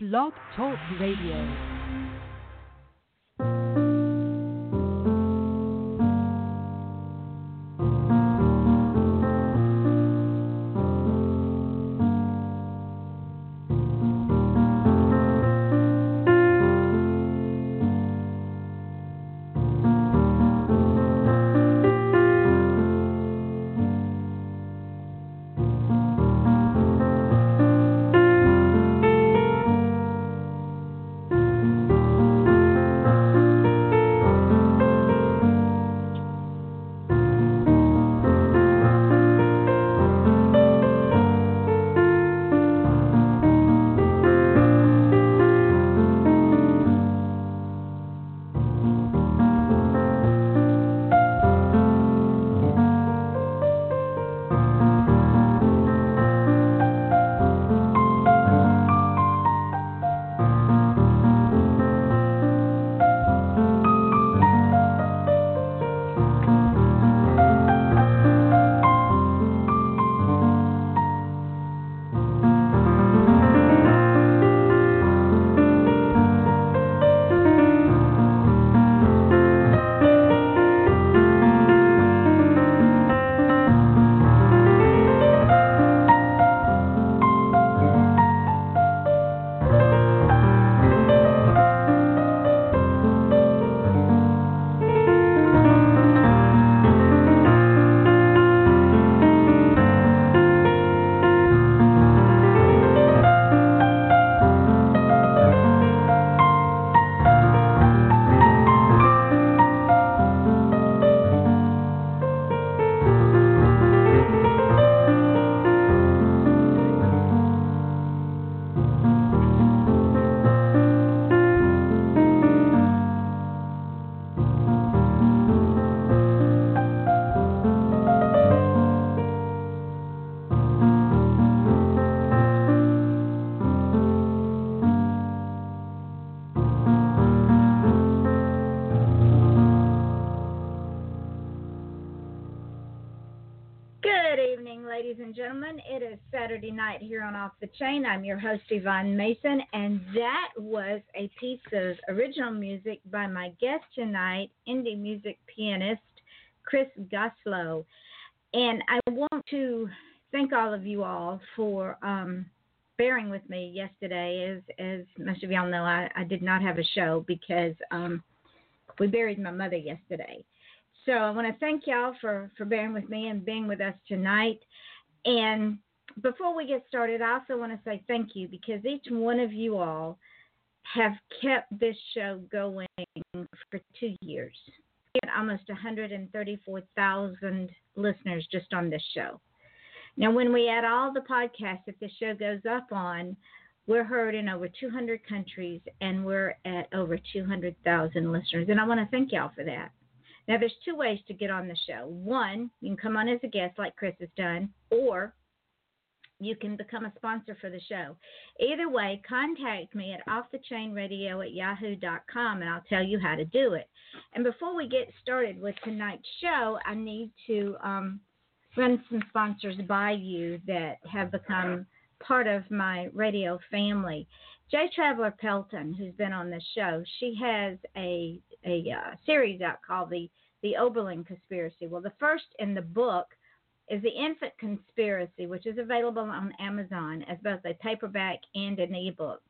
Blog Talk Radio. Chain. I'm your host, Yvonne Mason, and that was a piece of original music by my guest tonight, indie music pianist Chris Goslow. And I want to thank all of you all for um, bearing with me yesterday. As, as most of y'all know, I, I did not have a show because um, we buried my mother yesterday. So I want to thank y'all for, for bearing with me and being with us tonight. And before we get started, I also want to say thank you because each one of you all have kept this show going for two years. We had almost 134,000 listeners just on this show. Now, when we add all the podcasts that this show goes up on, we're heard in over 200 countries and we're at over 200,000 listeners. And I want to thank y'all for that. Now, there's two ways to get on the show. One, you can come on as a guest like Chris has done, or you can become a sponsor for the show. Either way, contact me at offthechainradio at yahoo.com and I'll tell you how to do it. And before we get started with tonight's show, I need to um, run some sponsors by you that have become part of my radio family. J. Traveler Pelton, who's been on the show, she has a a uh, series out called the the Oberlin Conspiracy. Well, the first in the book is The Infant Conspiracy, which is available on Amazon as both a paperback and an ebook.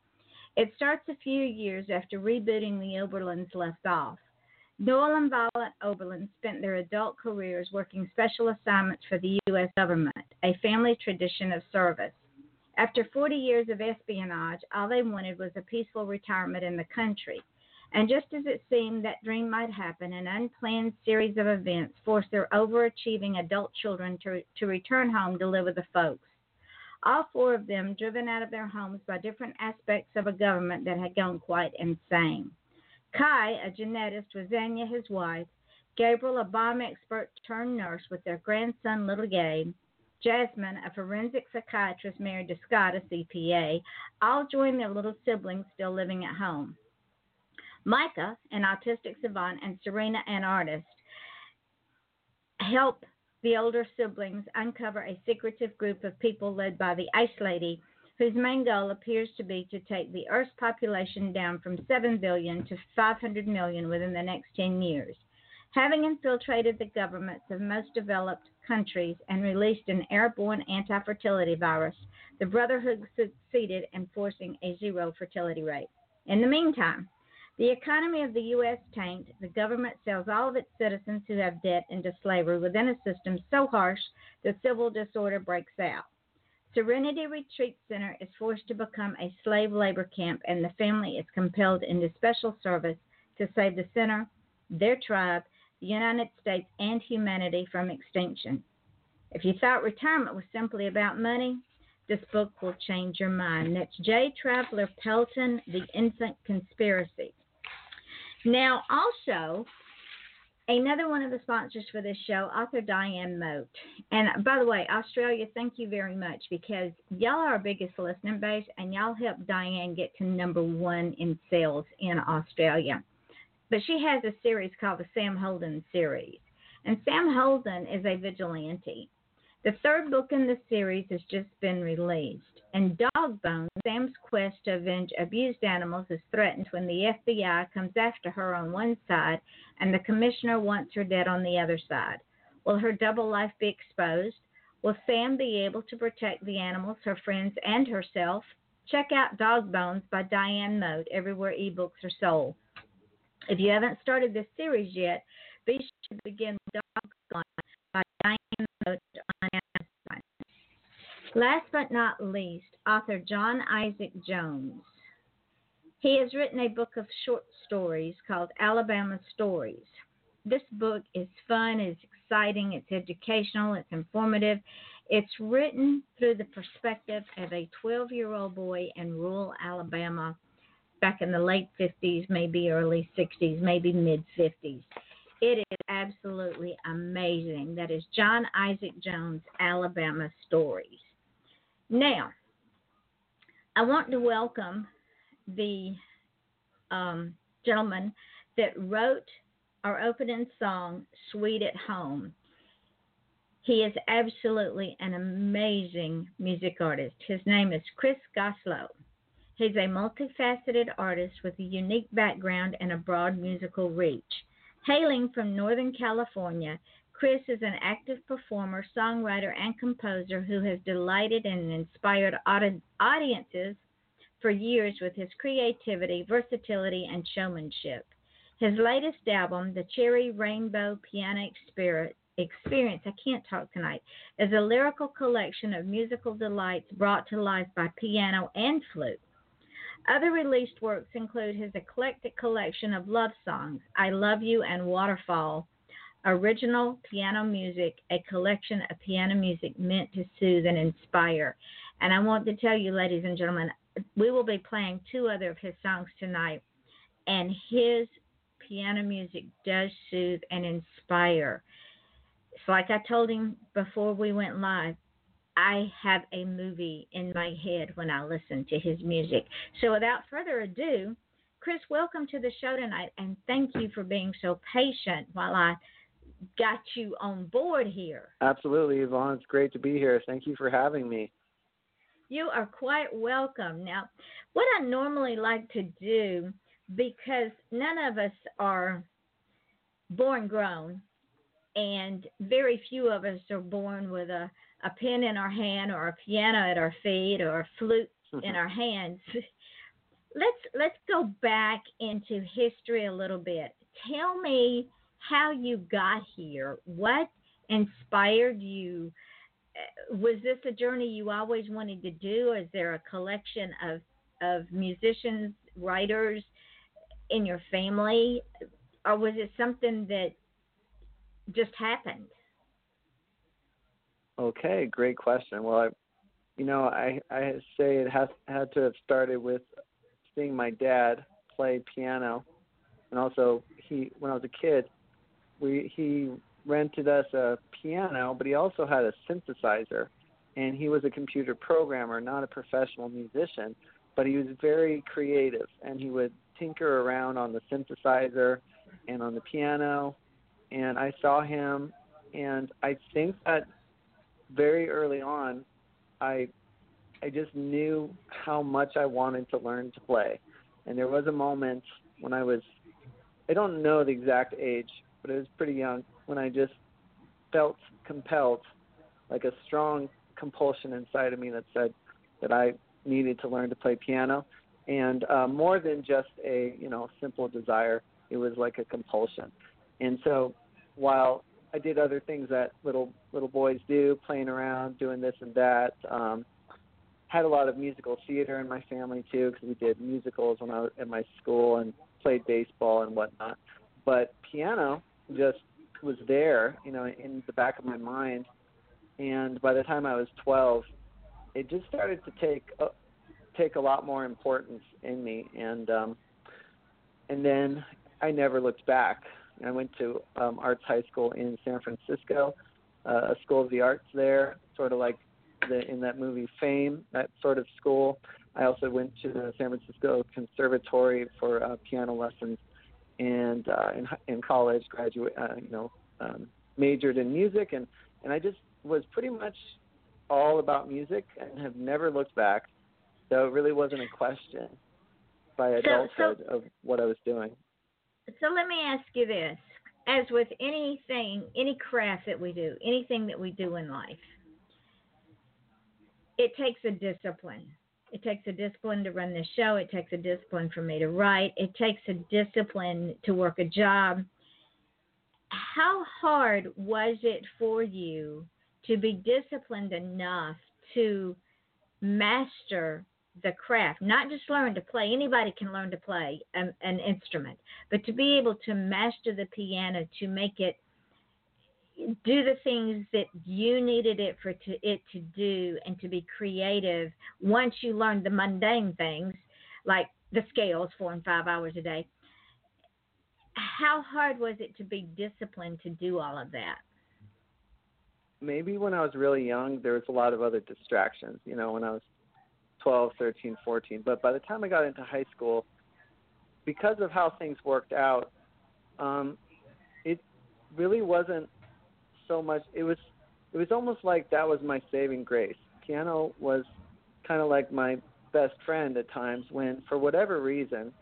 It starts a few years after rebooting the Oberlins left off. Noel and Violet Oberlin spent their adult careers working special assignments for the U.S. government, a family tradition of service. After 40 years of espionage, all they wanted was a peaceful retirement in the country. And just as it seemed that dream might happen, an unplanned series of events forced their overachieving adult children to, to return home to live with the folks. All four of them driven out of their homes by different aspects of a government that had gone quite insane. Kai, a genetist, Rosanna, his wife, Gabriel, a bomb expert turned nurse with their grandson, Little Gabe, Jasmine, a forensic psychiatrist married to Scott, a CPA, all joined their little siblings still living at home. Micah, an autistic savant, and Serena, an artist, help the older siblings uncover a secretive group of people led by the Ice Lady whose main goal appears to be to take the Earth's population down from 7 billion to 500 million within the next 10 years. Having infiltrated the governments of most developed countries and released an airborne anti fertility virus, the Brotherhood succeeded in forcing a zero fertility rate. In the meantime, the economy of the U.S. tanked. The government sells all of its citizens who have debt into slavery within a system so harsh that civil disorder breaks out. Serenity Retreat Center is forced to become a slave labor camp, and the family is compelled into special service to save the center, their tribe, the United States, and humanity from extinction. If you thought retirement was simply about money, this book will change your mind. That's J. Traveler Pelton, The Infant Conspiracy. Now, also, another one of the sponsors for this show, author Diane Moat. And by the way, Australia, thank you very much because y'all are our biggest listening base and y'all helped Diane get to number one in sales in Australia. But she has a series called the Sam Holden series. And Sam Holden is a vigilante. The third book in the series has just been released. And Dogbone, Sam's quest to avenge abused animals is threatened when the FBI comes after her on one side and the commissioner wants her dead on the other side. Will her double life be exposed? Will Sam be able to protect the animals, her friends, and herself? Check out Dog Bones by Diane Moat everywhere ebooks are sold. If you haven't started this series yet, be sure to begin with Dog Bones by Diane. Last but not least, author John Isaac Jones. He has written a book of short stories called Alabama Stories. This book is fun, it's exciting, it's educational, it's informative. It's written through the perspective of a 12 year old boy in rural Alabama back in the late 50s, maybe early 60s, maybe mid 50s. It is absolutely amazing. That is John Isaac Jones, Alabama Stories. Now, I want to welcome the um, gentleman that wrote our opening song, Sweet at Home. He is absolutely an amazing music artist. His name is Chris Goslow. He's a multifaceted artist with a unique background and a broad musical reach. Hailing from Northern California, Chris is an active performer, songwriter, and composer who has delighted and inspired audiences for years with his creativity, versatility, and showmanship. His latest album, The Cherry Rainbow Piano Experience, I can't talk tonight, is a lyrical collection of musical delights brought to life by piano and flute. Other released works include his eclectic collection of love songs, I Love You and Waterfall, original piano music, a collection of piano music meant to soothe and inspire. And I want to tell you, ladies and gentlemen, we will be playing two other of his songs tonight, and his piano music does soothe and inspire. It's like I told him before we went live. I have a movie in my head when I listen to his music. So without further ado, Chris, welcome to the show tonight and thank you for being so patient while I got you on board here. Absolutely, Yvonne. It's great to be here. Thank you for having me. You are quite welcome. Now, what I normally like to do, because none of us are born grown, and very few of us are born with a a pen in our hand or a piano at our feet or a flute in mm-hmm. our hands. let's let's go back into history a little bit. Tell me how you got here. What inspired you? Uh, was this a journey you always wanted to do? Is there a collection of of musicians, writers in your family, or was it something that just happened? Okay, great question. Well, I, you know, I I say it has had to have started with seeing my dad play piano, and also he when I was a kid, we he rented us a piano, but he also had a synthesizer, and he was a computer programmer, not a professional musician, but he was very creative, and he would tinker around on the synthesizer and on the piano, and I saw him, and I think that very early on, I I just knew how much I wanted to learn to play. And there was a moment when I was I don't know the exact age, but it was pretty young when I just felt compelled, like a strong compulsion inside of me that said that I needed to learn to play piano, and uh, more than just a you know simple desire, it was like a compulsion. And so, while I did other things that little little boys do, playing around, doing this and that. Um, had a lot of musical theater in my family too, because we did musicals when I was at my school and played baseball and whatnot. But piano just was there, you know, in the back of my mind. And by the time I was 12, it just started to take a, take a lot more importance in me. And um, and then I never looked back. I went to um, Arts High School in San Francisco, uh, a school of the arts there, sort of like the, in that movie Fame, that sort of school. I also went to the San Francisco Conservatory for uh, piano lessons, and uh, in, in college, graduate, uh, you know, um, majored in music, and and I just was pretty much all about music and have never looked back. So it really wasn't a question by adulthood so, so, of what I was doing. So let me ask you this: as with anything, any craft that we do, anything that we do in life, it takes a discipline. It takes a discipline to run the show. It takes a discipline for me to write. It takes a discipline to work a job. How hard was it for you to be disciplined enough to master the craft? Not just learn to play. Anybody can learn to play an, an instrument, but to be able to master the piano, to make it do the things that you needed it for to, it to do and to be creative once you learned the mundane things like the scales four and five hours a day how hard was it to be disciplined to do all of that maybe when i was really young there was a lot of other distractions you know when i was 12 13 14 but by the time i got into high school because of how things worked out um it really wasn't so much. It was it was almost like that was my saving grace. Piano was kind of like my best friend at times when, for whatever reason,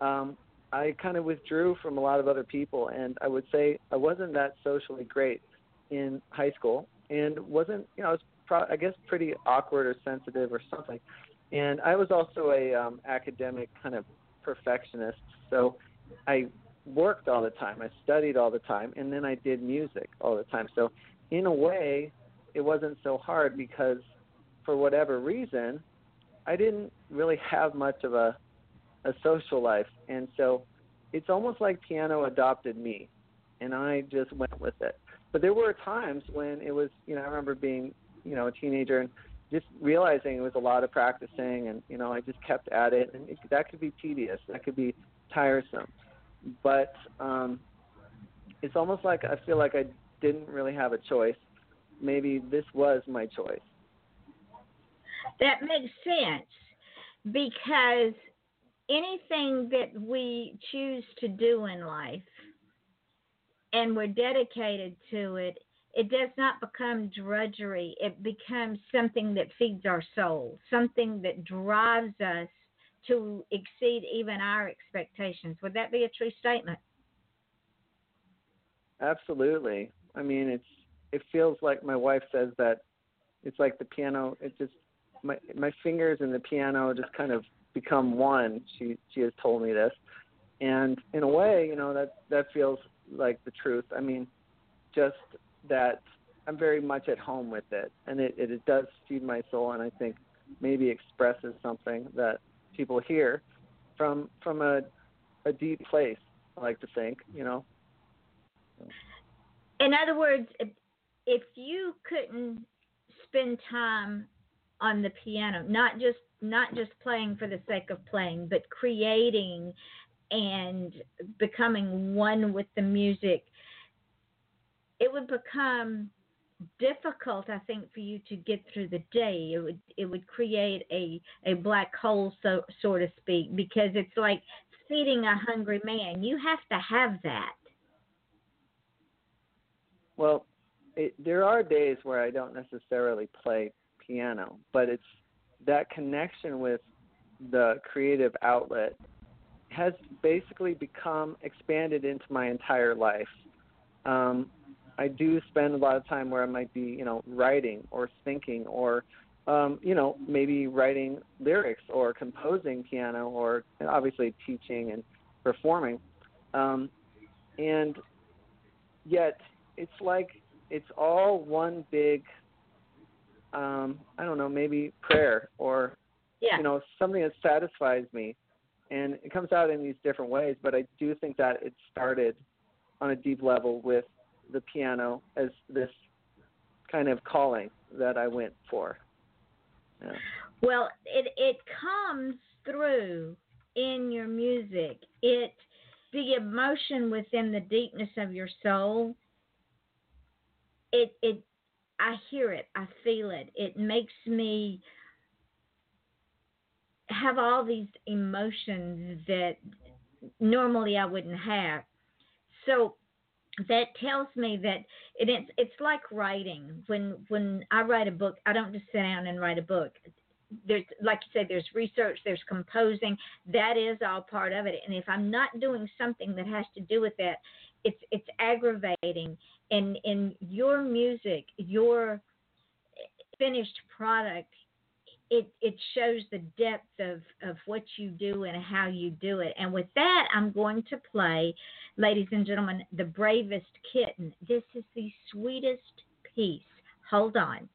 um, I kind of withdrew from a lot of other people, and I would say I wasn't that socially great in high school, and wasn't you know I was pro- I guess pretty awkward or sensitive or something, and I was also a um, academic kind of perfectionist, so I worked all the time. I studied all the time, and then I did music all the time. So, in a way, it wasn't so hard because, for whatever reason, I didn't really have much of a a social life, and so it's almost like piano adopted me, and I just went with it. But there were times when it was, you know, I remember being, you know, a teenager and just realizing it was a lot of practicing, and you know, I just kept at it, and it, that could be tedious, that could be tiresome but um, it's almost like I feel like I didn't really have a choice. Maybe this was my choice. That makes sense because anything that we choose to do in life and we're dedicated to it, it does not become drudgery. It becomes something that feeds our soul, something that drives us to exceed even our expectations. Would that be a true statement? Absolutely. I mean, it's it feels like my wife says that it's like the piano. It just my my fingers and the piano just kind of become one. She she has told me this, and in a way, you know that that feels like the truth. I mean, just that I'm very much at home with it, and it it, it does feed my soul, and I think maybe expresses something that people hear from from a a deep place. I like to think, you know. In other words, if, if you couldn't spend time on the piano, not just not just playing for the sake of playing, but creating and becoming one with the music, it would become difficult I think for you to get through the day. It would it would create a a black hole so so to speak because it's like feeding a hungry man. You have to have that. Well, it, there are days where I don't necessarily play piano, but it's that connection with the creative outlet has basically become expanded into my entire life. Um, I do spend a lot of time where I might be, you know, writing or thinking or, um, you know, maybe writing lyrics or composing piano or obviously teaching and performing. Um, and yet it's like it's all one big um i don't know maybe prayer or yeah. you know something that satisfies me and it comes out in these different ways but i do think that it started on a deep level with the piano as this kind of calling that i went for yeah. well it it comes through in your music it the emotion within the deepness of your soul it it I hear it, I feel it. It makes me have all these emotions that normally I wouldn't have. So that tells me that it, it's it's like writing. When when I write a book, I don't just sit down and write a book. There's like you said, there's research, there's composing. That is all part of it. And if I'm not doing something that has to do with that, it's it's aggravating and in your music your finished product it it shows the depth of of what you do and how you do it. And with that i'm going to play ladies and gentlemen the bravest kitten. This is the sweetest piece. Hold on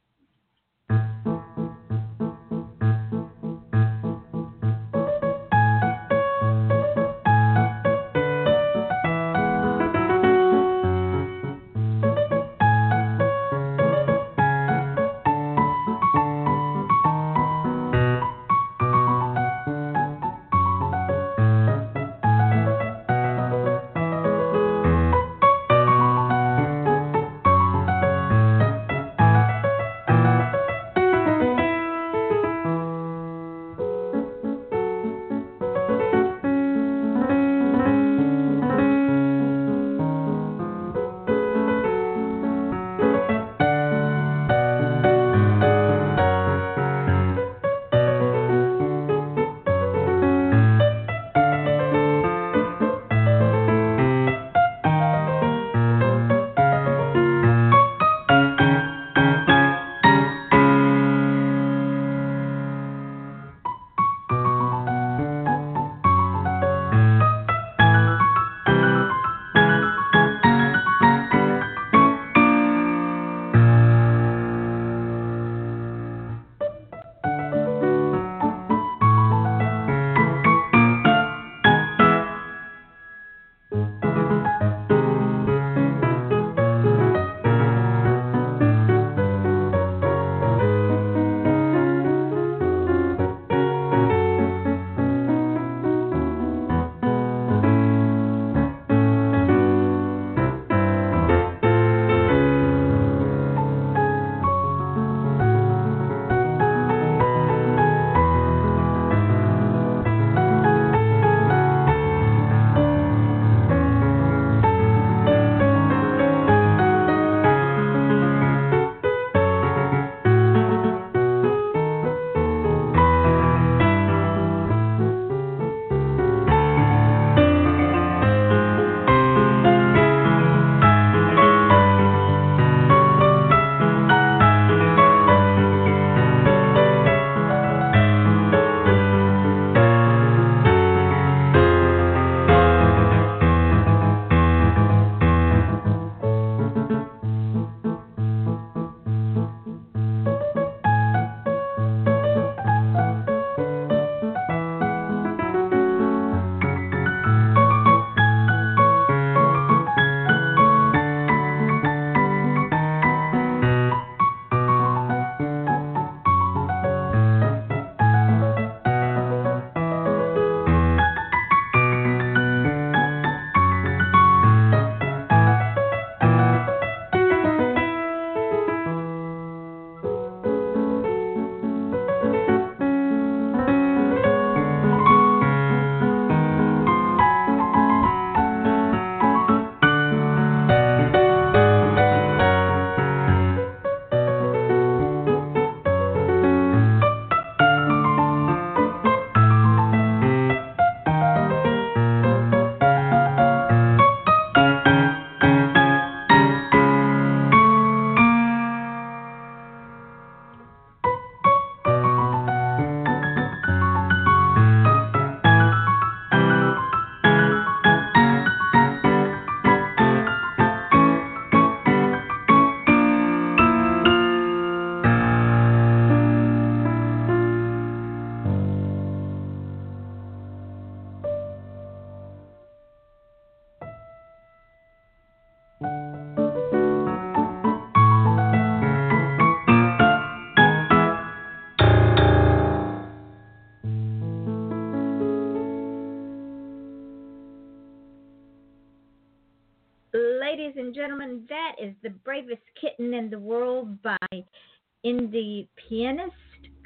indie pianist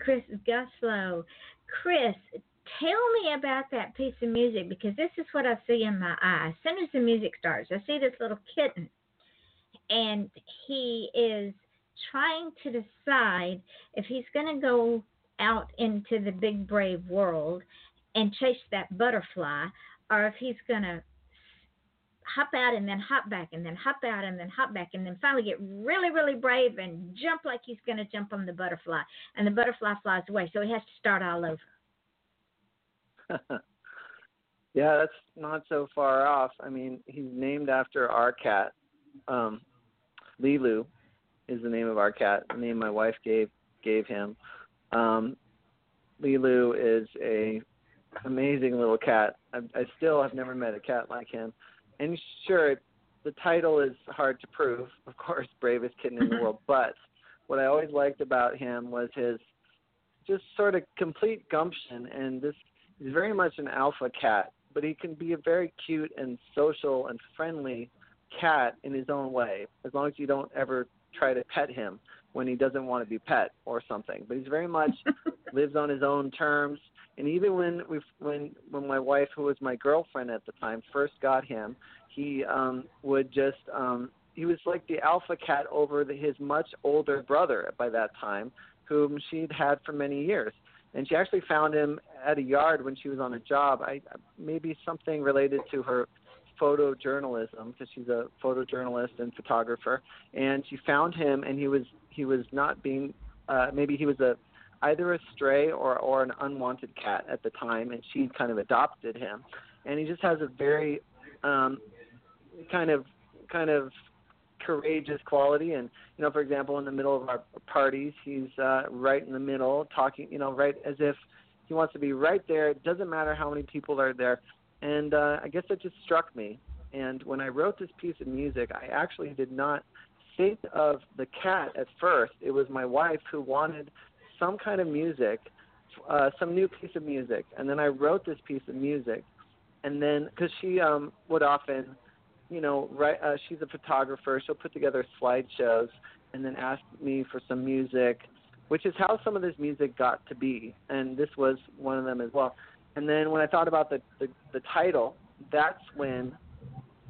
Chris Goslow. Chris, tell me about that piece of music because this is what I see in my eye. As soon as the music starts, I see this little kitten, and he is trying to decide if he's going to go out into the big brave world and chase that butterfly or if he's going to hop out and then hop back and then hop out and then hop back and then finally get really really brave and jump like he's going to jump on the butterfly. And the butterfly flies away so he has to start all over. Yeah that's not so far off. I mean he's named after our cat. Um lilu is the name of our cat the name my wife gave gave him. Um lilu is a amazing little cat. I, I still have never met a cat like him and sure, the title is hard to prove, of course, bravest kitten in the mm-hmm. world. But what I always liked about him was his just sort of complete gumption, and this he's very much an alpha cat, but he can be a very cute and social and friendly cat in his own way, as long as you don't ever try to pet him when he doesn't want to be pet or something. But he's very much lives on his own terms. And even when we when when my wife, who was my girlfriend at the time, first got him, he um would just um he was like the alpha cat over the, his much older brother by that time, whom she'd had for many years. And she actually found him at a yard when she was on a job. I maybe something related to her photojournalism because she's a photojournalist and photographer. And she found him, and he was he was not being uh, maybe he was a either a stray or or an unwanted cat at the time, and she kind of adopted him. And he just has a very um, kind of kind of courageous quality. And you know for example in the middle of our parties he's uh right in the middle talking you know right as if he wants to be right there. It doesn't matter how many people are there. And uh i guess that just struck me. And when i wrote this piece of music i actually did not think of the cat at first. It was my wife who wanted some kind of music, uh, some new piece of music, and then I wrote this piece of music, and then because she um, would often, you know, write. Uh, she's a photographer. She'll put together slideshows and then ask me for some music, which is how some of this music got to be, and this was one of them as well. And then when I thought about the the, the title, that's when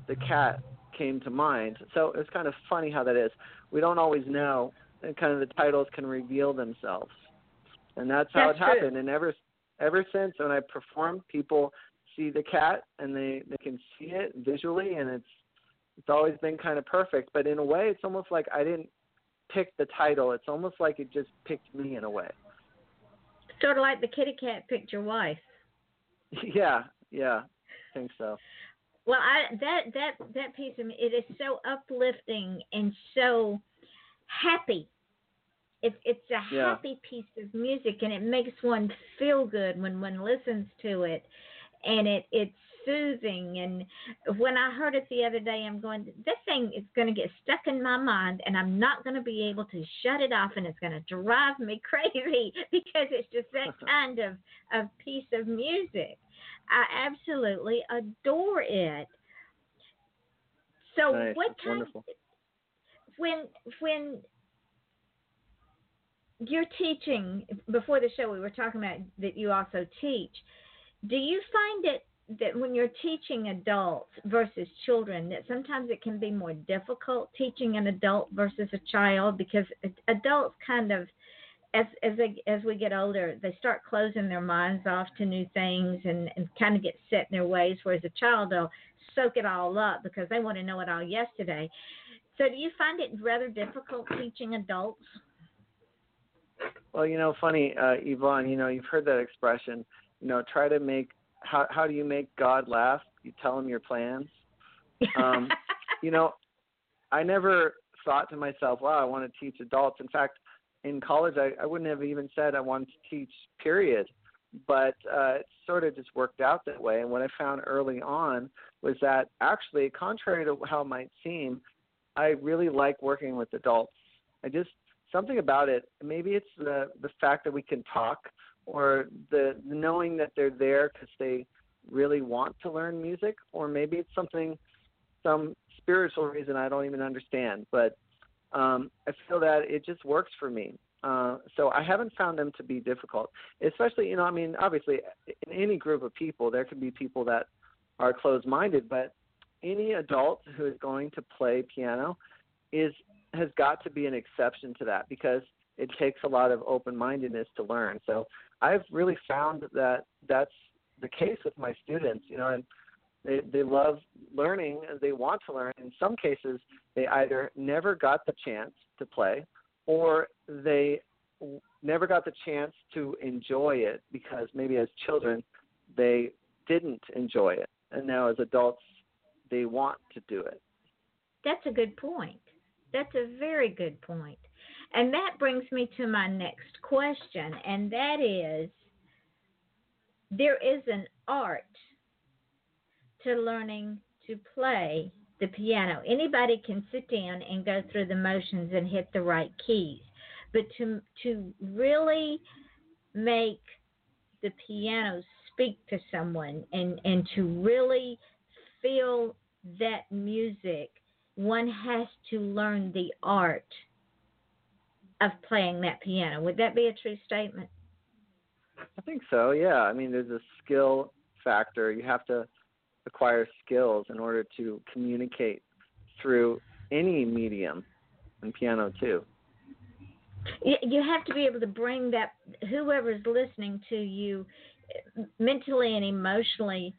the cat came to mind. So it's kind of funny how that is. We don't always know, and kind of the titles can reveal themselves and that's how that's it happened. True. And ever ever since when I perform, people see the cat and they they can see it visually, and it's it's always been kind of perfect. But in a way, it's almost like I didn't pick the title. It's almost like it just picked me in a way. Sort of like the kitty cat picked your wife. Yeah, yeah, I think so. Well, I that that that piece of me, it is so uplifting and so happy it's it's a yeah. happy piece of music and it makes one feel good when one listens to it and it it's soothing and when i heard it the other day i'm going this thing is going to get stuck in my mind and i'm not going to be able to shut it off and it's going to drive me crazy because it's just that kind of of piece of music i absolutely adore it so nice. what That's kind wonderful. when when you're teaching before the show we were talking about that you also teach. Do you find it that when you're teaching adults versus children that sometimes it can be more difficult teaching an adult versus a child? Because adults kind of as as they as we get older they start closing their minds off to new things and and kind of get set in their ways whereas a child will soak it all up because they want to know it all yesterday. So do you find it rather difficult teaching adults well, you know, funny, uh, Yvonne. You know, you've heard that expression. You know, try to make how how do you make God laugh? You tell him your plans. Um, you know, I never thought to myself, "Wow, I want to teach adults." In fact, in college, I, I wouldn't have even said I wanted to teach. Period. But uh, it sort of just worked out that way. And what I found early on was that actually, contrary to how it might seem, I really like working with adults. I just something about it. Maybe it's the the fact that we can talk, or the knowing that they're there because they really want to learn music, or maybe it's something, some spiritual reason I don't even understand, but um, I feel that it just works for me. Uh, so I haven't found them to be difficult, especially you know I mean obviously in any group of people there could be people that are closed-minded, but any adult who is going to play piano is has got to be an exception to that because it takes a lot of open-mindedness to learn. So I've really found that that's the case with my students, you know, and they they love learning and they want to learn. In some cases, they either never got the chance to play or they never got the chance to enjoy it because maybe as children they didn't enjoy it and now as adults they want to do it. That's a good point. That's a very good point. And that brings me to my next question, and that is there is an art to learning to play the piano. Anybody can sit down and go through the motions and hit the right keys. But to to really make the piano speak to someone and, and to really feel that music, one has to learn the art of playing that piano. Would that be a true statement? I think so. Yeah. I mean, there's a skill factor. You have to acquire skills in order to communicate through any medium, and piano too. You have to be able to bring that whoever's listening to you mentally and emotionally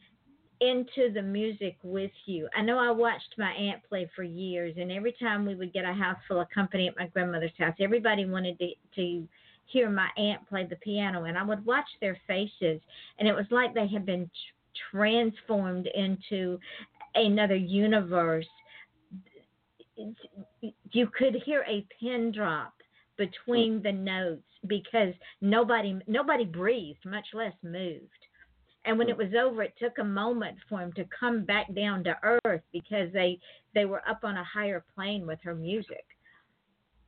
into the music with you. I know I watched my aunt play for years, and every time we would get a house full of company at my grandmother's house, everybody wanted to, to hear my aunt play the piano, and I would watch their faces, and it was like they had been transformed into another universe. You could hear a pin drop between the notes because nobody nobody breathed, much less moved. And when it was over, it took a moment for him to come back down to earth because they they were up on a higher plane with her music.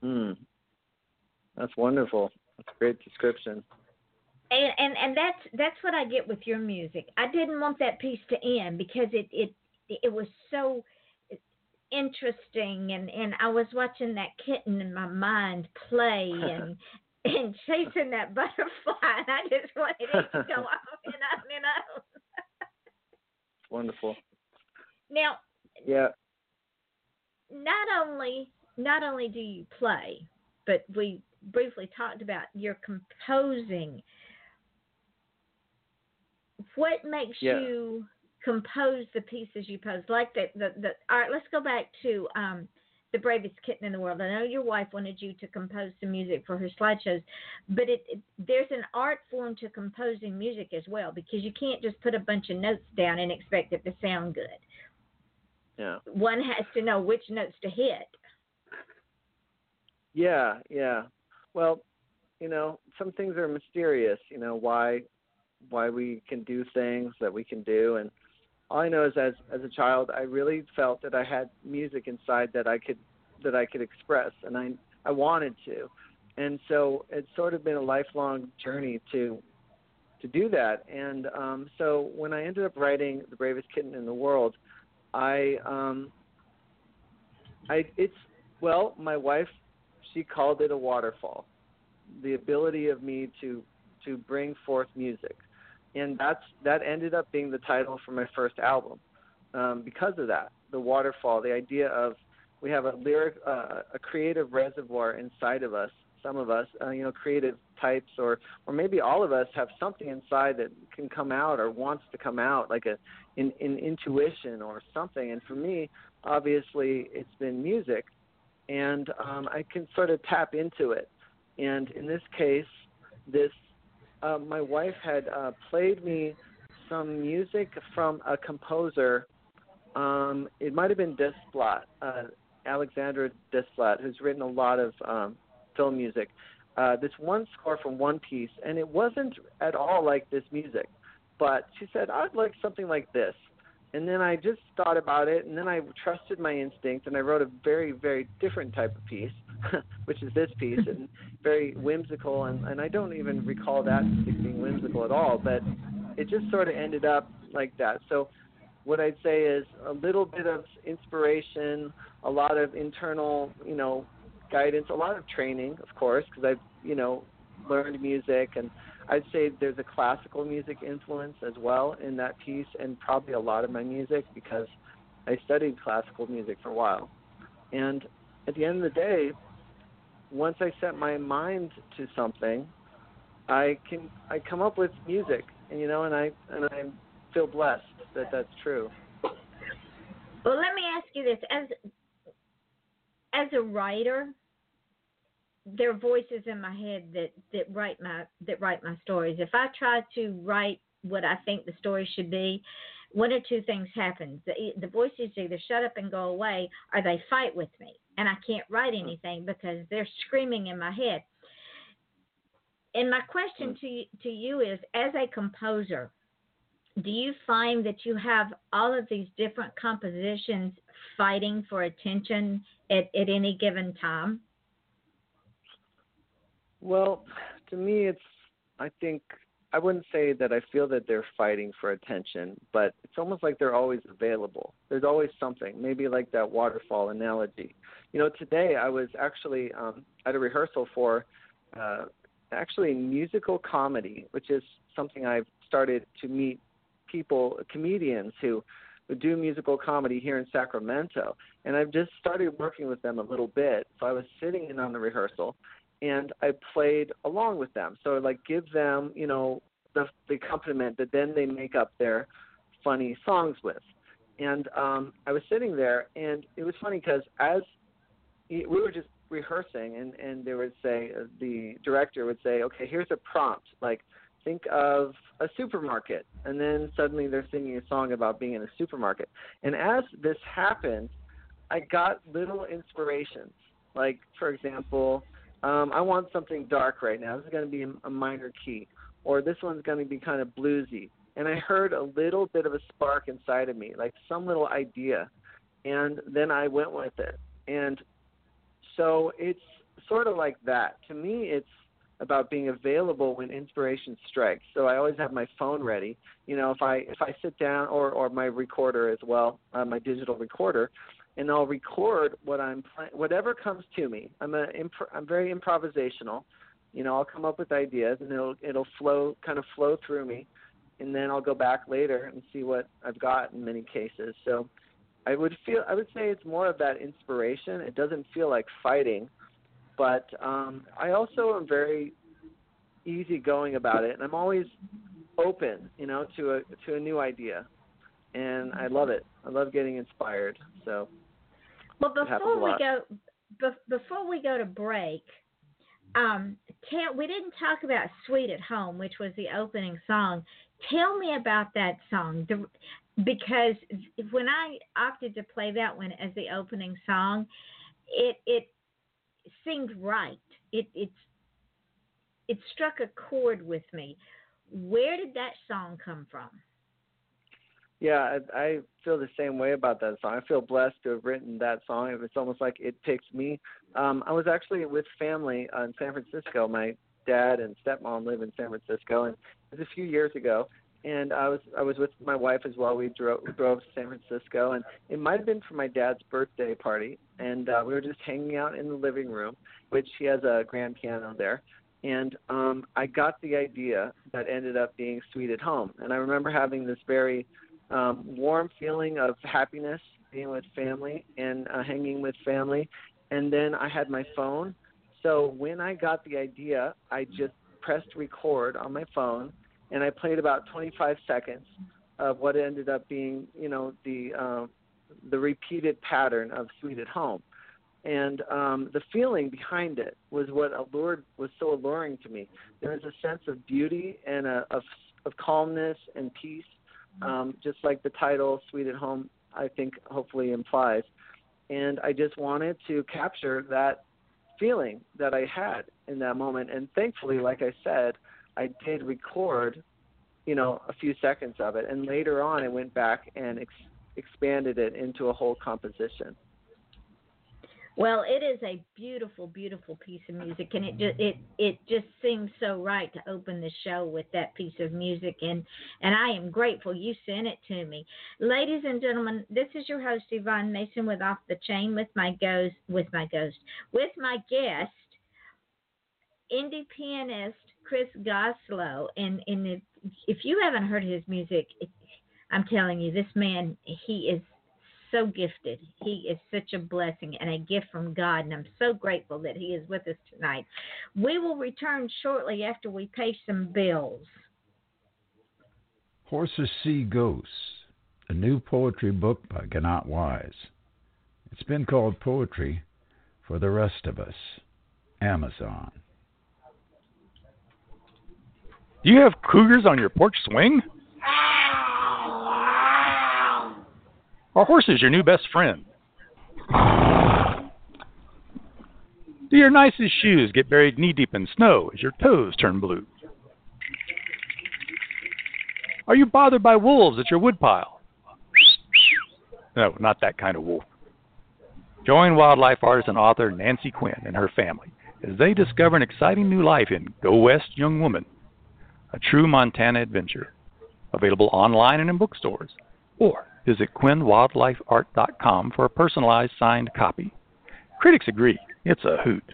Hmm. That's wonderful. That's a great description. And, and and that's that's what I get with your music. I didn't want that piece to end because it it it was so interesting and and I was watching that kitten in my mind play and and chasing that butterfly and I just wanted it to go up and up and up. Wonderful. Now Yeah. Not only not only do you play, but we briefly talked about your composing. What makes yeah. you compose the pieces you pose? Like the, the, the all right, let's go back to um, the bravest kitten in the world. I know your wife wanted you to compose some music for her slideshows, but it, it, there's an art form to composing music as well because you can't just put a bunch of notes down and expect it to sound good. Yeah. One has to know which notes to hit. Yeah, yeah. Well, you know, some things are mysterious. You know why why we can do things that we can do, and all I know is as as a child, I really felt that I had music inside that I could that I could express, and I I wanted to, and so it's sort of been a lifelong journey to to do that. And um, so when I ended up writing the bravest kitten in the world, I um, I it's well, my wife she called it a waterfall. The ability of me to to bring forth music, and that's that ended up being the title for my first album. Um, because of that, the waterfall, the idea of we have a lyric, uh, a creative reservoir inside of us. Some of us, uh, you know, creative types, or or maybe all of us have something inside that can come out or wants to come out, like a in, in intuition or something. And for me, obviously, it's been music and um, I can sort of tap into it. And in this case, this uh, my wife had uh, played me some music from a composer. Um, it might have been Desplat, uh, Alexandre Desplat, who's written a lot of um, film music. Uh, this one score from One Piece, and it wasn't at all like this music. But she said, I'd like something like this and then I just thought about it, and then I trusted my instinct, and I wrote a very, very different type of piece, which is this piece, and very whimsical, and, and I don't even recall that being whimsical at all, but it just sort of ended up like that. So what I'd say is a little bit of inspiration, a lot of internal, you know, guidance, a lot of training, of course, because I've, you know, learned music and I'd say there's a classical music influence as well in that piece and probably a lot of my music because I studied classical music for a while. And at the end of the day, once I set my mind to something, I can I come up with music, and you know, and I and I feel blessed that that's true. Well, let me ask you this: as as a writer, there are voices in my head that that write my that write my stories. If I try to write what I think the story should be, one or two things happen. The, the voices either shut up and go away, or they fight with me, and I can't write Hmm. anything because they're screaming in my head. And my question to you, to you is, as a composer, do you find that you have all of these different compositions fighting for attention at, at any given time? Well, to me, it's I think I wouldn't say that I feel that they're fighting for attention, but it's almost like they're always available. There's always something, maybe like that waterfall analogy. You know, today I was actually um, at a rehearsal for uh, actually musical comedy, which is something I've started to meet people, comedians who who do musical comedy here in Sacramento, and I've just started working with them a little bit. So I was sitting in on the rehearsal, and I played along with them. So like give them, you know, the the accompaniment that then they make up their funny songs with. And um I was sitting there and it was funny because as we were just rehearsing and and they would say uh, the director would say, "Okay, here's a prompt. Like think of a supermarket." And then suddenly they're singing a song about being in a supermarket. And as this happened, I got little inspirations. Like for example, um, I want something dark right now. This is going to be a minor key, or this one's going to be kind of bluesy. And I heard a little bit of a spark inside of me, like some little idea, and then I went with it. And so it's sort of like that. To me, it's about being available when inspiration strikes. So I always have my phone ready. You know, if I if I sit down, or or my recorder as well, uh, my digital recorder and I'll record what I'm playing, whatever comes to me. I'm a imp- I'm very improvisational. You know, I'll come up with ideas and it'll it'll flow kind of flow through me, and then I'll go back later and see what I've got in many cases. So I would feel I would say it's more of that inspiration. It doesn't feel like fighting, but um, I also am very easygoing about it, and I'm always open, you know, to a to a new idea, and I love it. I love getting inspired. So. Well, before we go, be- before we go to break, um, tell we didn't talk about "Sweet at Home," which was the opening song. Tell me about that song, the, because when I opted to play that one as the opening song, it it seemed right. It it's it struck a chord with me. Where did that song come from? Yeah, I, I feel the same way about that song. I feel blessed to have written that song. It's almost like it picks me. Um, I was actually with family in San Francisco. My dad and stepmom live in San Francisco, and it was a few years ago. And I was I was with my wife as well. We drove drove to San Francisco, and it might have been for my dad's birthday party. And uh, we were just hanging out in the living room, which he has a grand piano there. And um, I got the idea that ended up being "Sweet at Home." And I remember having this very um, warm feeling of happiness being with family and uh, hanging with family. And then I had my phone. So when I got the idea, I just pressed record on my phone and I played about 25 seconds of what ended up being, you know, the uh, the repeated pattern of "Sweet at Home." And um, the feeling behind it was what allured was so alluring to me. There was a sense of beauty and a, of of calmness and peace um, just like the title "Sweet at Home," I think hopefully implies. And I just wanted to capture that feeling that I had in that moment. And thankfully, like I said, I did record, you know, a few seconds of it. And later on, I went back and ex- expanded it into a whole composition. Well, it is a beautiful, beautiful piece of music, and it just it it just seems so right to open the show with that piece of music, and and I am grateful you sent it to me, ladies and gentlemen. This is your host Yvonne Mason with Off the Chain with my ghost with my ghost with my guest, indie pianist Chris Goslow, and and if, if you haven't heard his music, I'm telling you, this man he is so gifted. He is such a blessing and a gift from God, and I'm so grateful that he is with us tonight. We will return shortly after we pay some bills. Horses See Ghosts, a new poetry book by Gannat Wise. It's been called Poetry for the Rest of Us. Amazon. Do you have cougars on your porch swing? Ah! Are horses your new best friend? Do your nicest shoes get buried knee deep in snow as your toes turn blue? Are you bothered by wolves at your woodpile? No, not that kind of wolf. Join wildlife artist and author Nancy Quinn and her family as they discover an exciting new life in Go West Young Woman, a true Montana adventure. Available online and in bookstores, or visit quinnwildlifeart.com for a personalized signed copy. Critics agree, it's a hoot.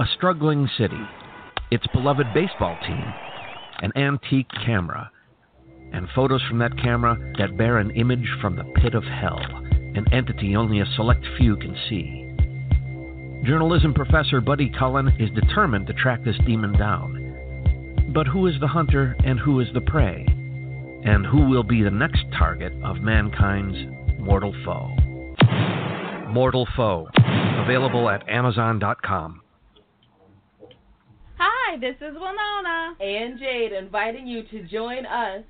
A struggling city, its beloved baseball team, an antique camera, and photos from that camera that bear an image from the pit of hell, an entity only a select few can see. Journalism professor Buddy Cullen is determined to track this demon down. But who is the hunter and who is the prey? And who will be the next target of mankind's mortal foe? Mortal Foe, available at Amazon.com. Hi, this is Winona. And Jade inviting you to join us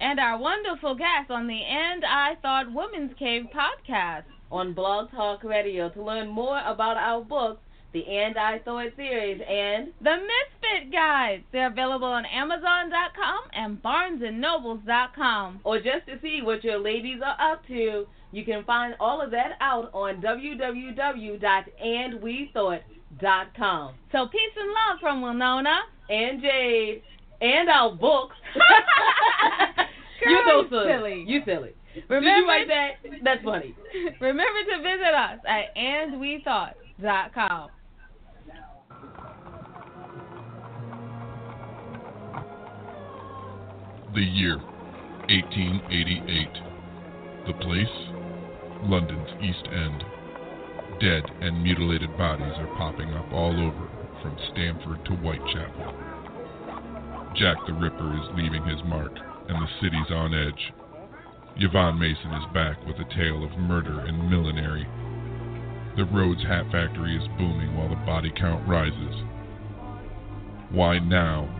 and our wonderful guest on the And We Thought Women's Cave podcast on Blog Talk Radio to learn more about our books, the And We Thought series, and the Misfit Guides. They're available on Amazon.com and BarnesandNobles.com. Or just to see what your ladies are up to, you can find all of that out on www.andwethought.com. So peace and love from Winona and Jade and our books. Girl, you so silly. You silly. Remember, Did you write that? That's funny. Remember to visit us at andwethought.com. The year, 1888. The place, London's East End. Dead and mutilated bodies are popping up all over, from Stamford to Whitechapel. Jack the Ripper is leaving his mark, and the city's on edge. Yvonne Mason is back with a tale of murder and millinery. The Rhodes Hat Factory is booming while the body count rises. Why now?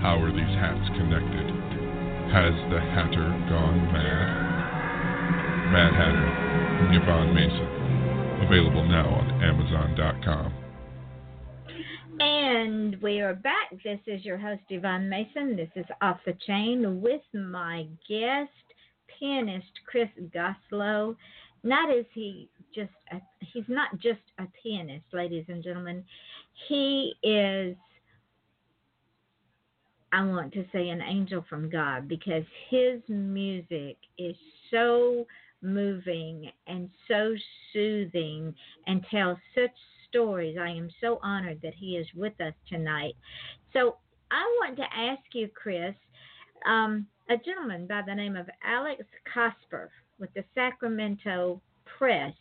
How are these hats connected? Has the Hatter gone mad? Mad Hatter Yvonne Mason. Available now on Amazon.com. And we are back. This is your host, Yvonne Mason. This is Off the Chain with my guest, pianist Chris Goslow. Not is he just a, he's not just a pianist, ladies and gentlemen. He is I want to say an angel from God because his music is so moving and so soothing and tells such stories. I am so honored that he is with us tonight. So I want to ask you, Chris, um, a gentleman by the name of Alex Cosper with the Sacramento Press,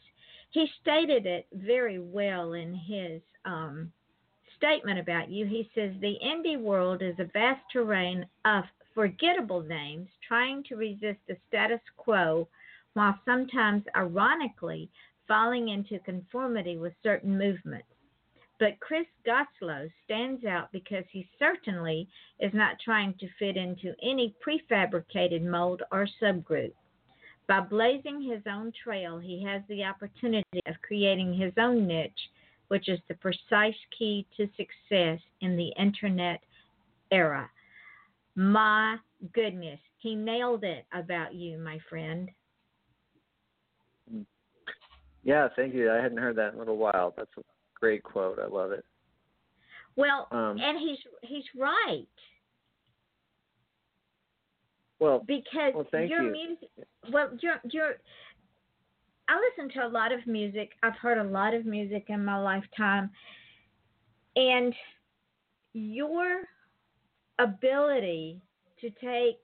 he stated it very well in his um, statement about you. He says the indie world is a vast terrain of forgettable names trying to resist the status quo while sometimes ironically falling into conformity with certain movements. But Chris Goslow stands out because he certainly is not trying to fit into any prefabricated mold or subgroup. By blazing his own trail, he has the opportunity of creating his own niche, which is the precise key to success in the internet era. My goodness, he nailed it about you, my friend. Yeah, thank you. I hadn't heard that in a little while. That's great quote. I love it. Well, Um, and he's he's right Well, because Well, your you. music. Well, your your. I listen to a lot of music. I've heard a lot of music in my lifetime, and your ability to take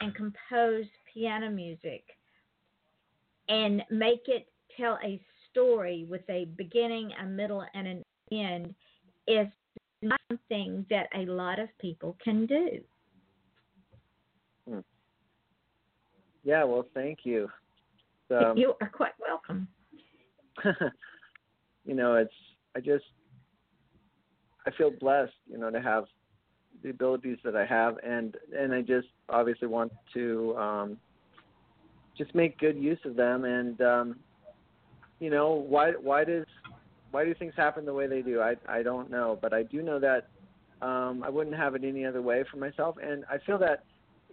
and compose piano music and make it tell a story with a beginning, a middle, and an end is not something that a lot of people can do. yeah. Well, thank you. Um, you are quite welcome. you know, it's I just I feel blessed, you know, to have the abilities that I have, and and I just obviously want to um, just make good use of them. And um, you know, why why does why do things happen the way they do? I I don't know, but I do know that um, I wouldn't have it any other way for myself. And I feel that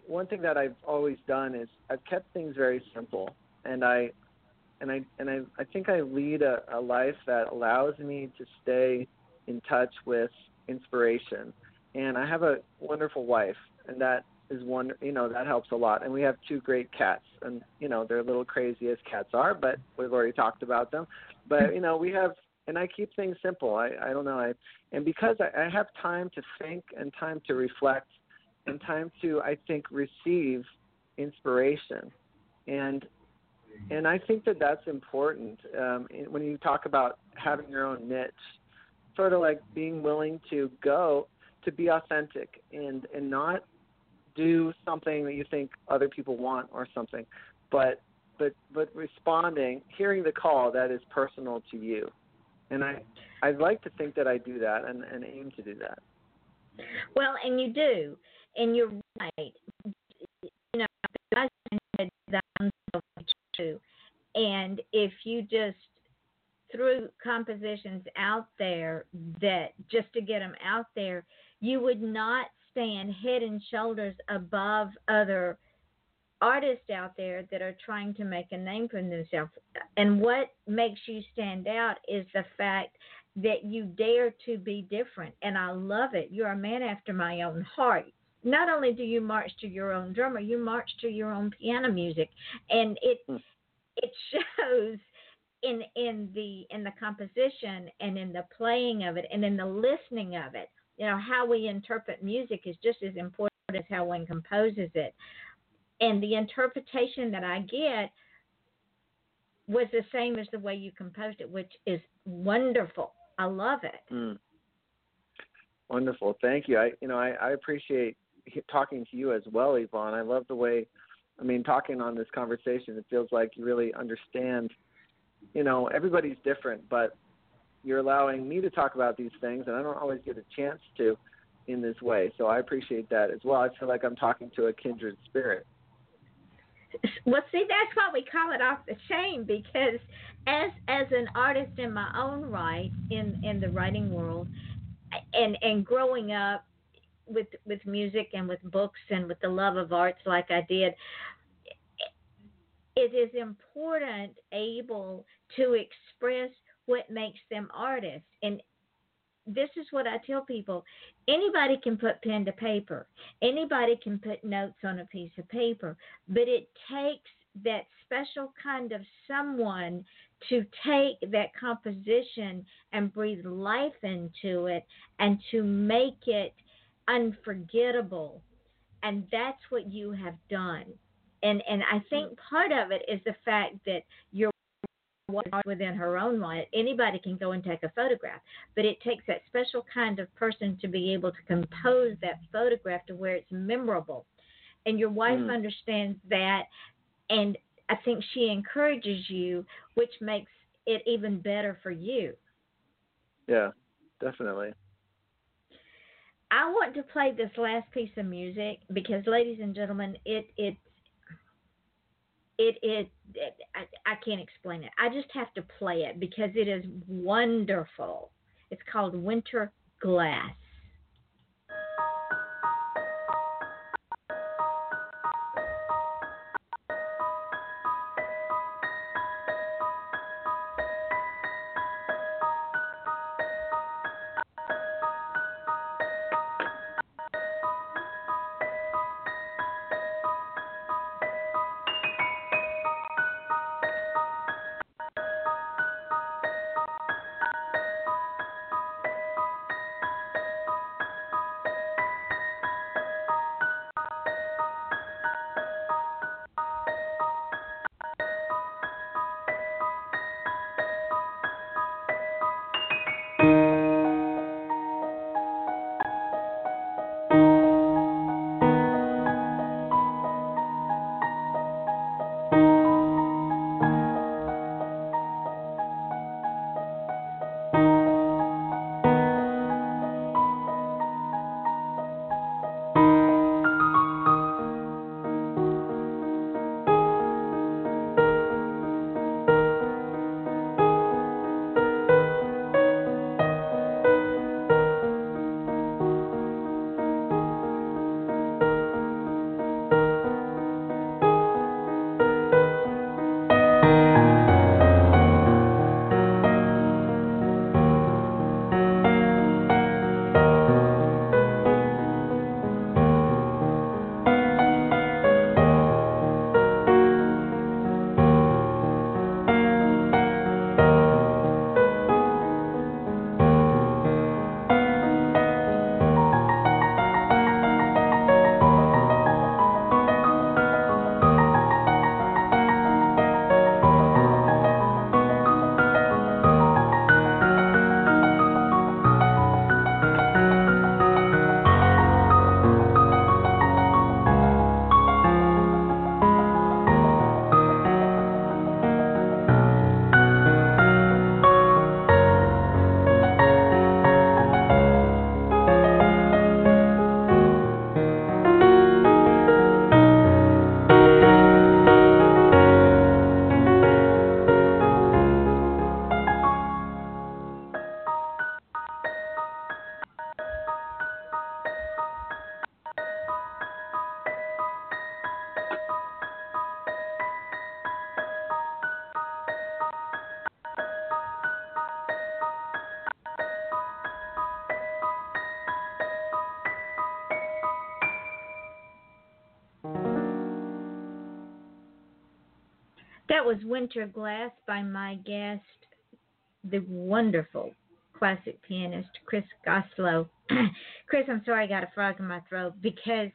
one thing that I've always done is I've kept things very simple, and I and I and I I think I lead a, a life that allows me to stay in touch with inspiration. And I have a wonderful wife, and that is one you know that helps a lot. And we have two great cats, and you know they're a little crazy as cats are, but we've already talked about them. But you know we have, and I keep things simple. I I don't know I and because I, I have time to think and time to reflect and time to I think receive inspiration, and and I think that that's important um, when you talk about having your own niche, sort of like being willing to go to be authentic and and not do something that you think other people want or something, but but but responding, hearing the call that is personal to you, and I I'd like to think that I do that and, and aim to do that. Well, and you do, and you're right. You know, so true. And if you just threw compositions out there that just to get them out there, you would not stand head and shoulders above other artists out there that are trying to make a name for themselves. And what makes you stand out is the fact that you dare to be different. And I love it. You're a man after my own heart. Not only do you march to your own drummer, you march to your own piano music. And it hmm. it shows in in the in the composition and in the playing of it and in the listening of it. You know, how we interpret music is just as important as how one composes it. And the interpretation that I get was the same as the way you composed it, which is wonderful. I love it. Mm. Wonderful, thank you. I you know I, I appreciate talking to you as well, Yvonne. I love the way, I mean, talking on this conversation. It feels like you really understand. You know, everybody's different, but you're allowing me to talk about these things, and I don't always get a chance to in this way. So I appreciate that as well. I feel like I'm talking to a kindred spirit. Well, see, that's why we call it off the chain because as as an artist in my own right in in the writing world, and and growing up with with music and with books and with the love of arts like I did, it is important able to express what makes them artists and this is what I tell people anybody can put pen to paper, anybody can put notes on a piece of paper, but it takes that special kind of someone to take that composition and breathe life into it and to make it unforgettable. And that's what you have done. And and I think part of it is the fact that you're within her own right. Anybody can go and take a photograph, but it takes that special kind of person to be able to compose that photograph to where it's memorable. And your wife Mm. understands that, and I think she encourages you, which makes it even better for you. Yeah, definitely. I want to play this last piece of music because, ladies and gentlemen, it it it it I, I can't explain it. I just have to play it because it is wonderful. It's called Winter Glass. Was Winter Glass by my guest, the wonderful classic pianist Chris Goslow. Chris, I'm sorry I got a frog in my throat because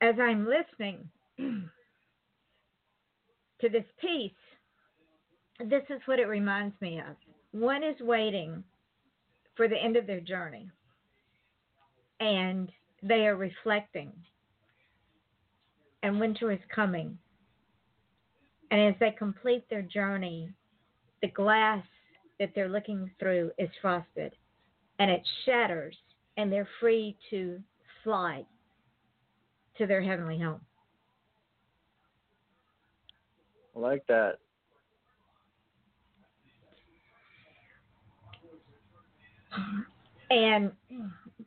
as I'm listening to this piece, this is what it reminds me of. One is waiting for the end of their journey, and they are reflecting, and winter is coming. And as they complete their journey, the glass that they're looking through is frosted and it shatters, and they're free to fly to their heavenly home. I like that. And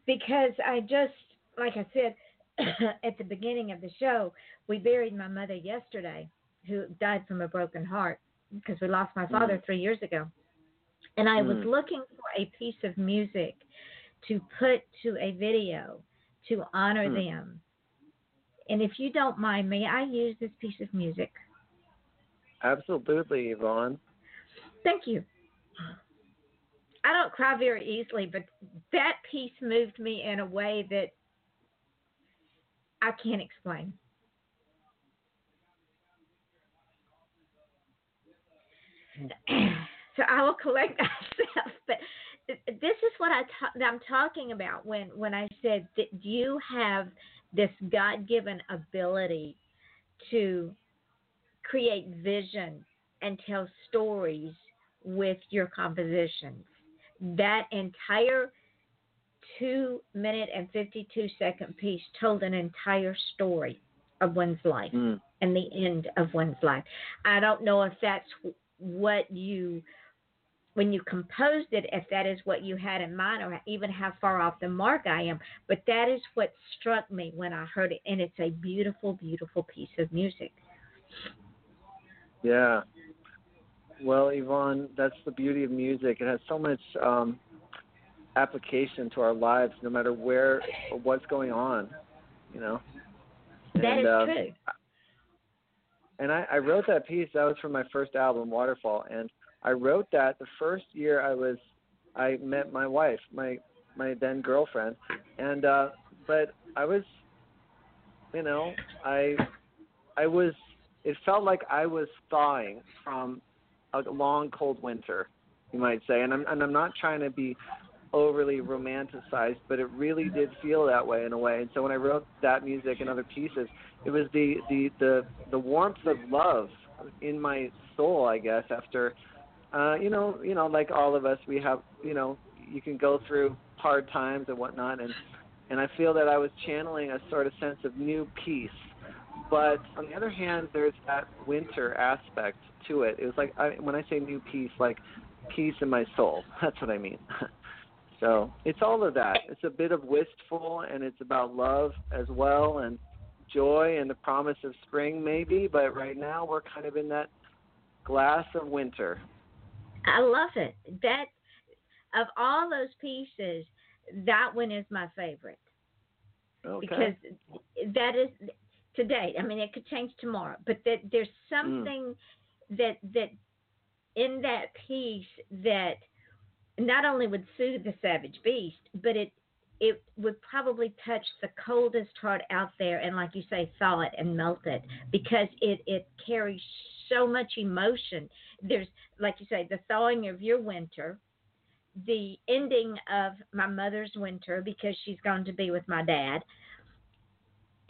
because I just, like I said at the beginning of the show, we buried my mother yesterday, who died from a broken heart because we lost my father Mm. three years ago. And I was Mm. looking for a piece of music to put to a video to honor Mm. them. And if you don't mind me, I use this piece of music. Absolutely, Yvonne. Thank you. I don't cry very easily, but that piece moved me in a way that I can't explain. so I will collect myself, but this is what I ta- I'm talking about when when I said that you have this God-given ability to create vision and tell stories with your compositions. That entire two minute and 52 second piece told an entire story of one's life Mm. and the end of one's life. I don't know if that's what you, when you composed it, if that is what you had in mind or even how far off the mark I am, but that is what struck me when I heard it. And it's a beautiful, beautiful piece of music. Yeah. Well, Yvonne, that's the beauty of music. It has so much um, application to our lives, no matter where or what's going on. You know. That and, is um, true. And I, I wrote that piece. That was from my first album, Waterfall, and I wrote that the first year I was I met my wife, my my then girlfriend, and uh, but I was, you know, I I was. It felt like I was thawing from a long cold winter, you might say, and I'm and I'm not trying to be overly romanticized, but it really did feel that way in a way. And so when I wrote that music and other pieces, it was the the the the warmth of love in my soul, I guess. After, uh, you know, you know, like all of us, we have, you know, you can go through hard times and whatnot, and and I feel that I was channeling a sort of sense of new peace. But on the other hand, there's that winter aspect to it. It was like I, when I say new peace, like peace in my soul. That's what I mean. So it's all of that. It's a bit of wistful, and it's about love as well, and joy, and the promise of spring, maybe. But right now, we're kind of in that glass of winter. I love it. That of all those pieces, that one is my favorite Okay. because that is today. I mean, it could change tomorrow, but that there's Mm. something that that in that piece that not only would soothe the savage beast, but it it would probably touch the coldest heart out there and like you say thaw it and melt it because it it carries so much emotion. There's like you say the thawing of your winter the ending of my mother's winter because she's gone to be with my dad.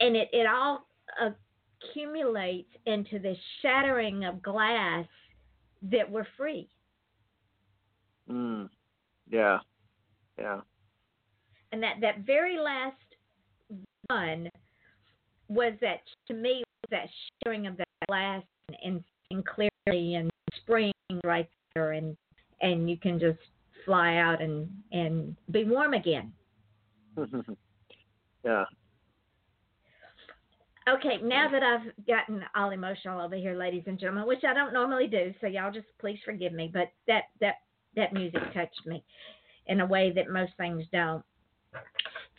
And it it all accumulates into this shattering of glass that we're free. Mm. Yeah. Yeah. and that that very last one was that to me was that sharing of that glass and, and clearly and spring right there and and you can just fly out and and be warm again yeah. okay now that i've gotten all emotional over here ladies and gentlemen which i don't normally do so y'all just please forgive me but that that that music touched me in a way that most things don't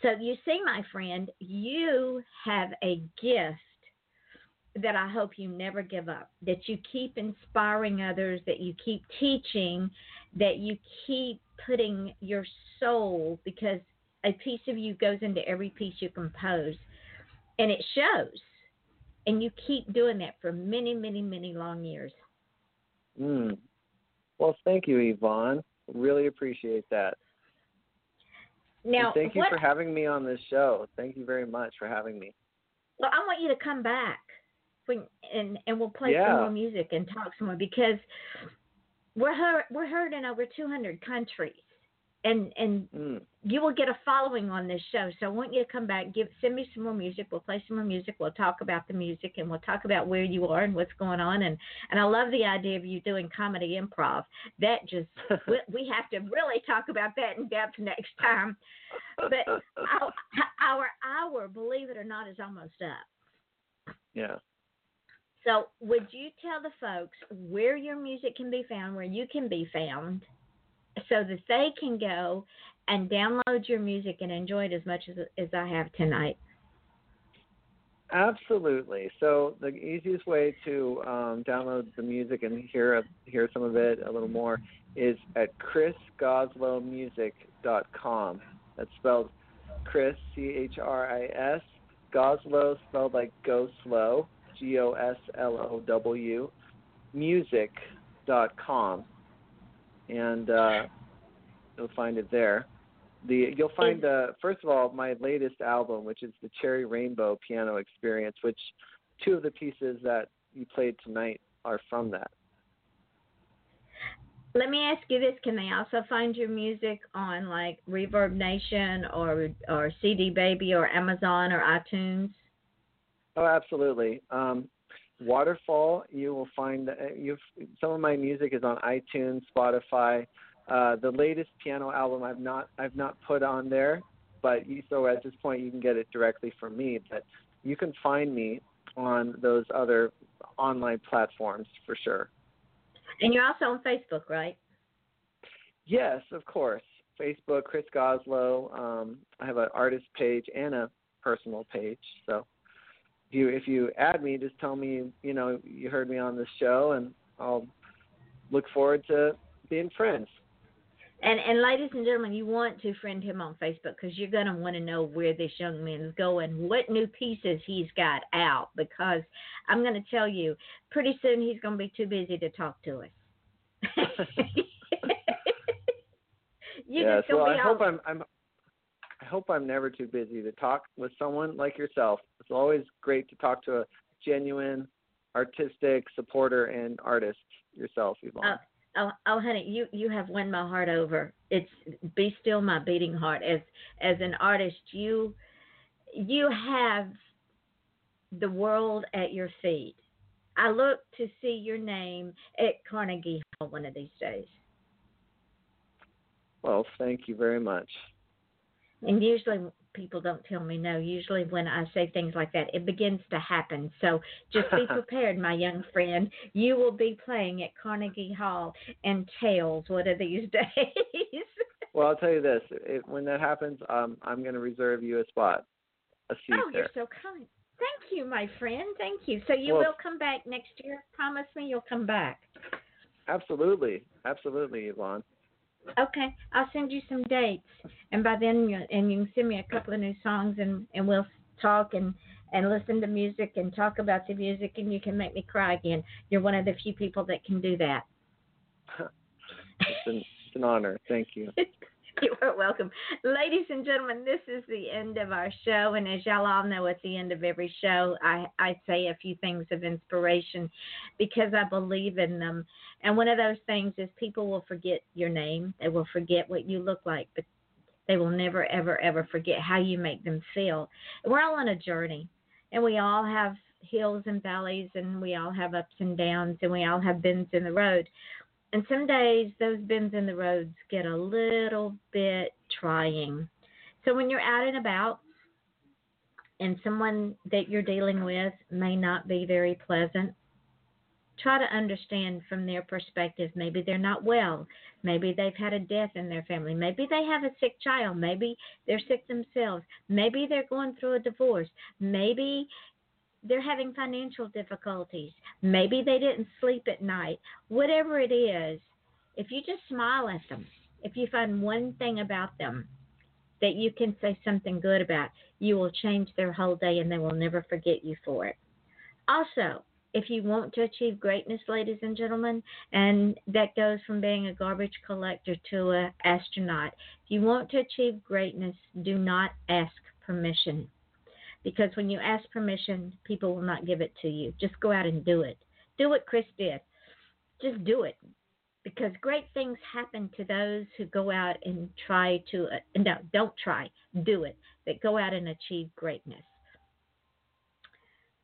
so you see my friend you have a gift that I hope you never give up, that you keep inspiring others, that you keep teaching, that you keep putting your soul, because a piece of you goes into every piece you compose, and it shows. And you keep doing that for many, many, many long years. Mm. Well, thank you, Yvonne. Really appreciate that. Now, and thank you what, for having me on this show. Thank you very much for having me. Well, I want you to come back when, and and we'll play Yeah. some more music and talk some more because we're heard, we're heard in over 200 countries, and and Mm. you will get a following on this show. So I want you to come back, give send me some more music. We'll play some more music. We'll talk about the music and we'll talk about where you are and what's going on. And and I love the idea of you doing comedy improv. That just we, we have to really talk about that in depth next time. But our, our hour, believe it or not, is almost up. yeah. So, would you tell the folks where your music can be found, where you can be found, so that they can go and download your music and enjoy it as much as, as I have tonight? Absolutely. So the easiest way to um, download the music and hear hear some of it a little more is at chrisgoslowmusic.com. That's spelled Chris C H R I S Goslow spelled like go slow G O S L O W music.com, and uh, you'll find it there. The you'll find uh, first of all my latest album, which is the Cherry Rainbow Piano Experience, which two of the pieces that you played tonight are from that. Let me ask you this: Can they also find your music on like Reverb Nation or or CD Baby or Amazon or iTunes? Oh, absolutely. Um, Waterfall, you will find uh, you some of my music is on iTunes, Spotify. Uh, the latest piano album I've not I've not put on there, but you, so at this point you can get it directly from me. But you can find me on those other online platforms for sure. And you're also on Facebook, right? Yes, of course. Facebook, Chris Goslow. Um, I have an artist page and a personal page. So you if you add me, just tell me you know you heard me on this show, and I'll look forward to being friends. And and ladies and gentlemen, you want to friend him on Facebook because you're going to want to know where this young man's going, what new pieces he's got out. Because I'm going to tell you, pretty soon he's going to be too busy to talk to us. yes. Well, I be hope I'm I'm I hope I'm never too busy to talk with someone like yourself. It's always great to talk to a genuine artistic supporter and artist yourself, Yvonne. Oh, oh, oh, honey, you you have won my heart over. It's be still my beating heart. As as an artist, you you have the world at your feet. I look to see your name at Carnegie Hall one of these days. Well, thank you very much. And usually people don't tell me no. Usually when I say things like that, it begins to happen. So just be prepared, my young friend. You will be playing at Carnegie Hall and tails one of these days. Well, I'll tell you this: it, when that happens, um, I'm going to reserve you a spot, a seat oh, there. you're so kind. Thank you, my friend. Thank you. So you Well- will come back next year. Promise me you'll come back. Absolutely, absolutely, Yvonne. Okay, I'll send you some dates, and by then you and you can send me a couple of new songs, and and we'll talk and and listen to music and talk about the music, and you can make me cry again. You're one of the few people that can do that. It's an, it's an honor. Thank you. You are welcome. Ladies and gentlemen, this is the end of our show. And as y'all all know, at the end of every show, I, I say a few things of inspiration because I believe in them. And one of those things is people will forget your name, they will forget what you look like, but they will never, ever, ever forget how you make them feel. We're all on a journey, and we all have hills and valleys, and we all have ups and downs, and we all have bends in the road. And some days those bends in the roads get a little bit trying. So when you're out and about and someone that you're dealing with may not be very pleasant, try to understand from their perspective. Maybe they're not well. Maybe they've had a death in their family. Maybe they have a sick child. Maybe they're sick themselves. Maybe they're going through a divorce. Maybe they're having financial difficulties. Maybe they didn't sleep at night. Whatever it is, if you just smile at them, if you find one thing about them that you can say something good about, you will change their whole day and they will never forget you for it. Also, if you want to achieve greatness, ladies and gentlemen, and that goes from being a garbage collector to an astronaut, if you want to achieve greatness, do not ask permission. Because when you ask permission, people will not give it to you. Just go out and do it. Do what Chris did. Just do it. Because great things happen to those who go out and try to, uh, no, don't try, do it, that go out and achieve greatness.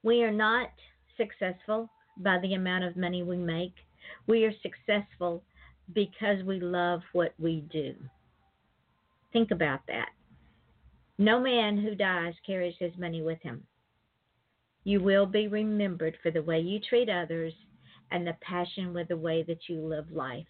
We are not successful by the amount of money we make. We are successful because we love what we do. Think about that. No man who dies carries his money with him. You will be remembered for the way you treat others and the passion with the way that you live life.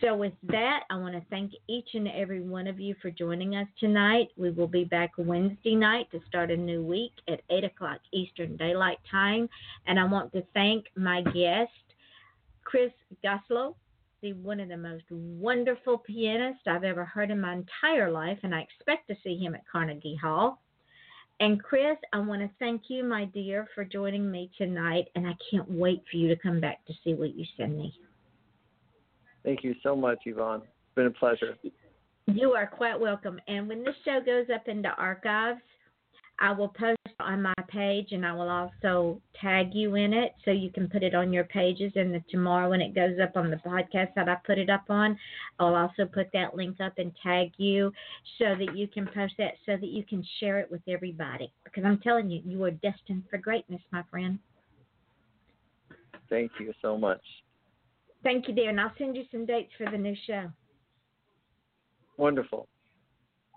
So, with that, I want to thank each and every one of you for joining us tonight. We will be back Wednesday night to start a new week at 8 o'clock Eastern Daylight Time. And I want to thank my guest, Chris Goslow, the one of the most wonderful pianists I've ever heard in my entire life, and I expect to see him at Carnegie Hall. And Chris, I want to thank you, my dear, for joining me tonight, and I can't wait for you to come back to see what you send me. Thank you so much, Yvonne. It's been a pleasure. You are quite welcome. And when this show goes up into archives, I will post on my page and I will also tag you in it so you can put it on your pages. And the, tomorrow, when it goes up on the podcast that I put it up on, I'll also put that link up and tag you so that you can post that so that you can share it with everybody. Because I'm telling you, you are destined for greatness, my friend. Thank you so much. Thank you, dear. And I'll send you some dates for the new show. Wonderful.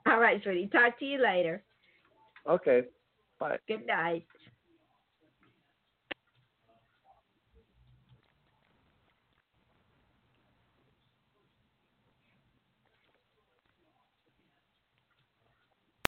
All right, sweetie. Talk to you later. Okay. Bye. Good night.